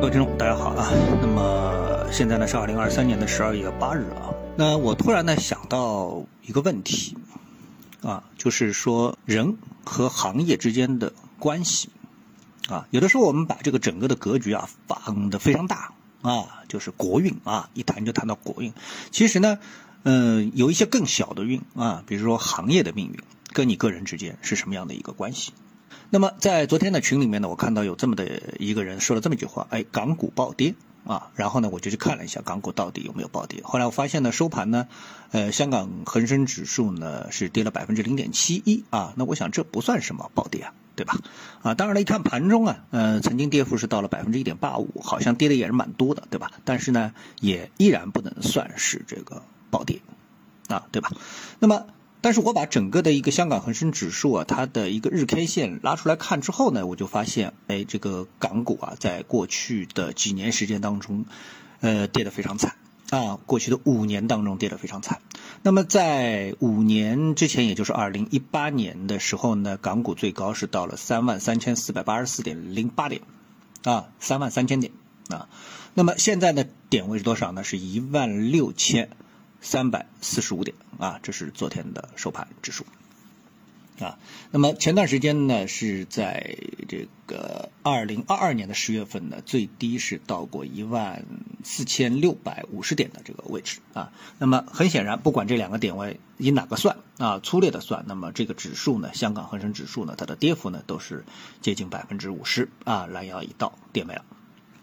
各位听众，大家好啊。那么现在呢是二零二三年的十二月八日啊。那我突然呢想到一个问题啊，就是说人和行业之间的关系啊。有的时候我们把这个整个的格局啊放得非常大啊，就是国运啊，一谈就谈到国运。其实呢，嗯，有一些更小的运啊，比如说行业的命运跟你个人之间是什么样的一个关系。那么在昨天的群里面呢，我看到有这么的一个人说了这么一句话，哎，港股暴跌啊，然后呢我就去看了一下港股到底有没有暴跌，后来我发现呢收盘呢，呃香港恒生指数呢是跌了百分之零点七一啊，那我想这不算什么暴跌啊，对吧？啊，当然了，一看盘中啊，呃曾经跌幅是到了百分之一点八五，好像跌的也是蛮多的，对吧？但是呢也依然不能算是这个暴跌啊，对吧？那么。但是我把整个的一个香港恒生指数啊，它的一个日 K 线拉出来看之后呢，我就发现，哎，这个港股啊，在过去的几年时间当中，呃，跌得非常惨啊，过去的五年当中跌得非常惨。那么在五年之前，也就是二零一八年的时候呢，港股最高是到了三万三千四百八十四点零八点，啊，三万三千点啊。那么现在呢，点位是多少呢？是一万六千。三百四十五点啊，这是昨天的收盘指数啊。那么前段时间呢，是在这个二零二二年的十月份呢，最低是到过一万四千六百五十点的这个位置啊。那么很显然，不管这两个点位以哪个算啊，粗略的算，那么这个指数呢，香港恒生指数呢，它的跌幅呢都是接近百分之五十啊，拦腰一到跌没了。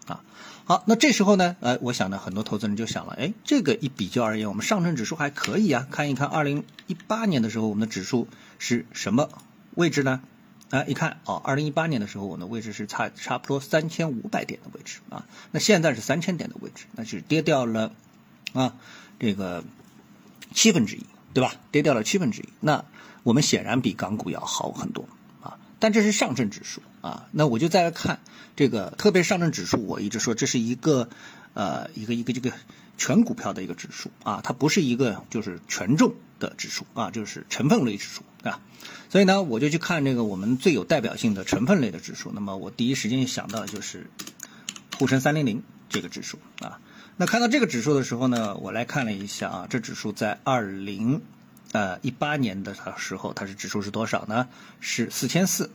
啊，好，那这时候呢，呃，我想呢，很多投资人就想了，哎，这个一比较而言，我们上证指数还可以啊，看一看二零一八年的时候，我们的指数是什么位置呢？啊，一看哦，二零一八年的时候，我们的位置是差差不多三千五百点的位置啊，那现在是三千点的位置，那就是跌掉了啊，这个七分之一，对吧？跌掉了七分之一，那我们显然比港股要好很多。但这是上证指数啊，那我就再来看这个，特别上证指数，我一直说这是一个，呃，一个一个这个全股票的一个指数啊，它不是一个就是权重的指数啊，就是成分类指数啊，所以呢，我就去看这个我们最有代表性的成分类的指数，那么我第一时间想到的就是沪深三零零这个指数啊，那看到这个指数的时候呢，我来看了一下啊，这指数在二零。呃，一八年的时候，它是指数是多少呢？是四千四，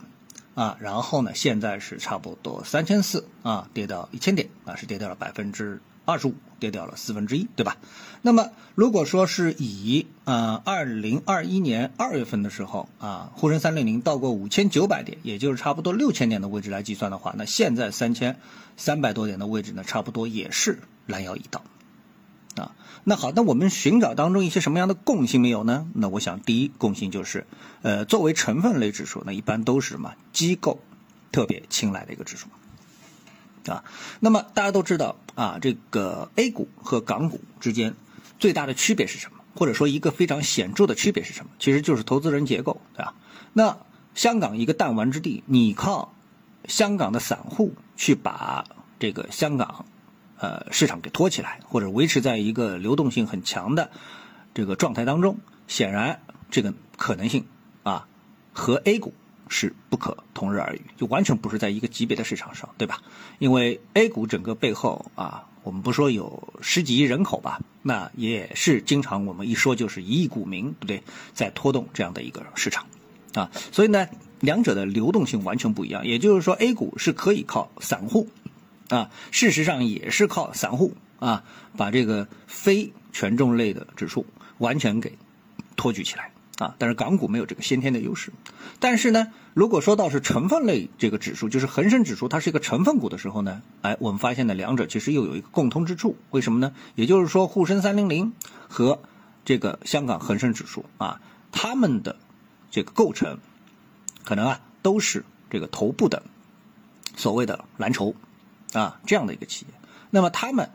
啊，然后呢，现在是差不多三千四，啊，跌到一千点，啊，是跌掉了百分之二十五，跌掉了四分之一，对吧？那么如果说是以呃二零二一年二月份的时候，啊，沪深三六零到过五千九百点，也就是差不多六千点的位置来计算的话，那现在三千三百多点的位置呢，差不多也是拦腰一刀。啊，那好，那我们寻找当中一些什么样的共性没有呢？那我想第一共性就是，呃，作为成分类指数，那一般都是什么机构特别青睐的一个指数，啊，那么大家都知道啊，这个 A 股和港股之间最大的区别是什么？或者说一个非常显著的区别是什么？其实就是投资人结构，对吧？那香港一个弹丸之地，你靠香港的散户去把这个香港。呃，市场给托起来，或者维持在一个流动性很强的这个状态当中，显然这个可能性啊，和 A 股是不可同日而语，就完全不是在一个级别的市场上，对吧？因为 A 股整个背后啊，我们不说有十几亿人口吧，那也是经常我们一说就是一亿股民，对不对？在拖动这样的一个市场啊，所以呢，两者的流动性完全不一样。也就是说，A 股是可以靠散户。啊，事实上也是靠散户啊，把这个非权重类的指数完全给托举起来啊。但是港股没有这个先天的优势。但是呢，如果说到是成分类这个指数，就是恒生指数，它是一个成分股的时候呢，哎，我们发现呢，两者其实又有一个共通之处。为什么呢？也就是说，沪深三零零和这个香港恒生指数啊，它们的这个构成可能啊都是这个头部的所谓的蓝筹。啊，这样的一个企业，那么他们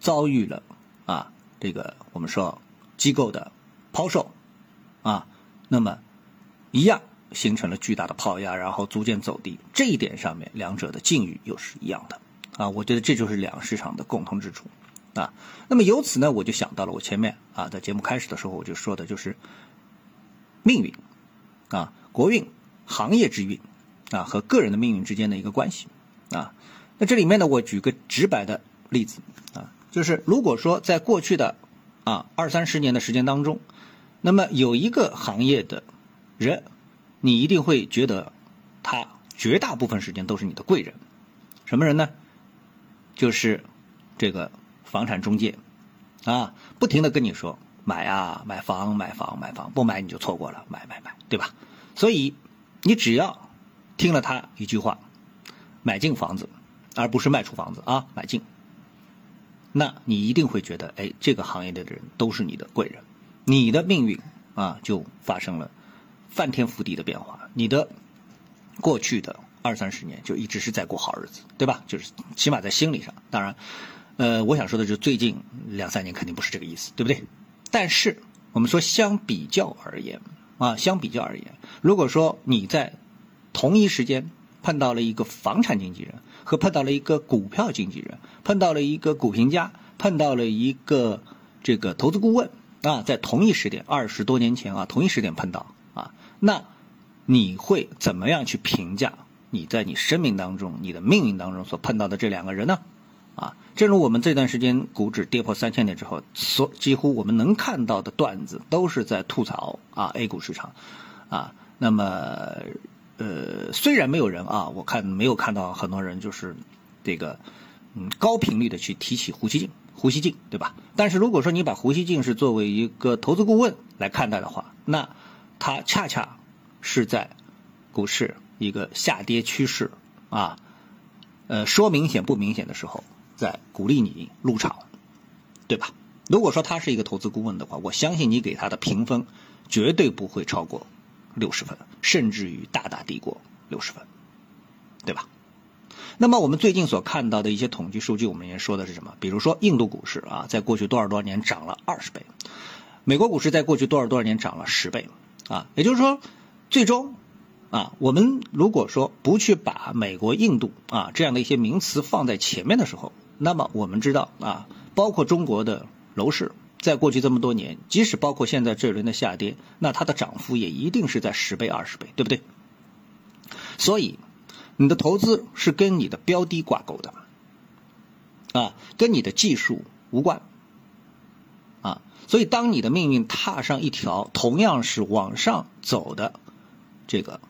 遭遇了啊，这个我们说机构的抛售啊，那么一样形成了巨大的抛压，然后逐渐走低。这一点上面，两者的境遇又是一样的啊。我觉得这就是两个市场的共同之处啊。那么由此呢，我就想到了我前面啊，在节目开始的时候我就说的就是命运啊，国运、行业之运啊和个人的命运之间的一个关系啊。那这里面呢，我举个直白的例子啊，就是如果说在过去的啊二三十年的时间当中，那么有一个行业的人，你一定会觉得他绝大部分时间都是你的贵人，什么人呢？就是这个房产中介啊，不停的跟你说买啊买房买房买房，不买你就错过了，买买买，对吧？所以你只要听了他一句话，买进房子。而不是卖出房子啊，买进。那你一定会觉得，哎，这个行业的人都是你的贵人，你的命运啊就发生了翻天覆地的变化。你的过去的二三十年就一直是在过好日子，对吧？就是起码在心理上。当然，呃，我想说的就是最近两三年肯定不是这个意思，对不对？但是我们说相比较而言啊，相比较而言，如果说你在同一时间碰到了一个房产经纪人，和碰到了一个股票经纪人，碰到了一个股评家，碰到了一个这个投资顾问啊，在同一时点，二十多年前啊，同一时点碰到啊，那你会怎么样去评价你在你生命当中、你的命运当中所碰到的这两个人呢？啊，正如我们这段时间股指跌破三千点之后，所几乎我们能看到的段子都是在吐槽啊 A 股市场啊，那么。呃，虽然没有人啊，我看没有看到很多人就是这个嗯高频率的去提起胡锡进，胡锡进对吧？但是如果说你把胡锡进是作为一个投资顾问来看待的话，那他恰恰是在股市一个下跌趋势啊，呃说明显不明显的时候，在鼓励你入场，对吧？如果说他是一个投资顾问的话，我相信你给他的评分绝对不会超过。六十分，甚至于大大低过六十分，对吧？那么我们最近所看到的一些统计数据，我们也说的是什么？比如说印度股市啊，在过去多少多少年涨了二十倍，美国股市在过去多少多少年涨了十倍啊。也就是说，最终啊，我们如果说不去把美国、印度啊这样的一些名词放在前面的时候，那么我们知道啊，包括中国的楼市。在过去这么多年，即使包括现在这轮的下跌，那它的涨幅也一定是在十倍、二十倍，对不对？所以，你的投资是跟你的标的挂钩的，啊，跟你的技术无关，啊，所以当你的命运踏上一条同样是往上走的这个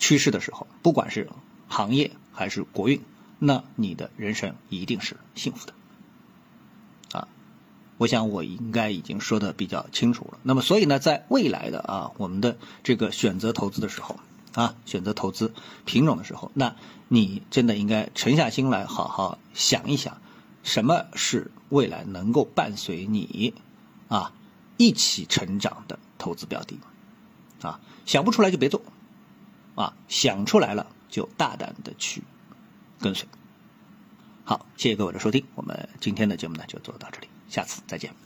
趋势的时候，不管是行业还是国运，那你的人生一定是幸福的。我想我应该已经说的比较清楚了。那么，所以呢，在未来的啊，我们的这个选择投资的时候啊，选择投资品种的时候，那你真的应该沉下心来，好好想一想，什么是未来能够伴随你啊一起成长的投资标的啊？想不出来就别做啊，想出来了就大胆的去跟随。好，谢谢各位的收听，我们今天的节目呢就做到这里。下次再见。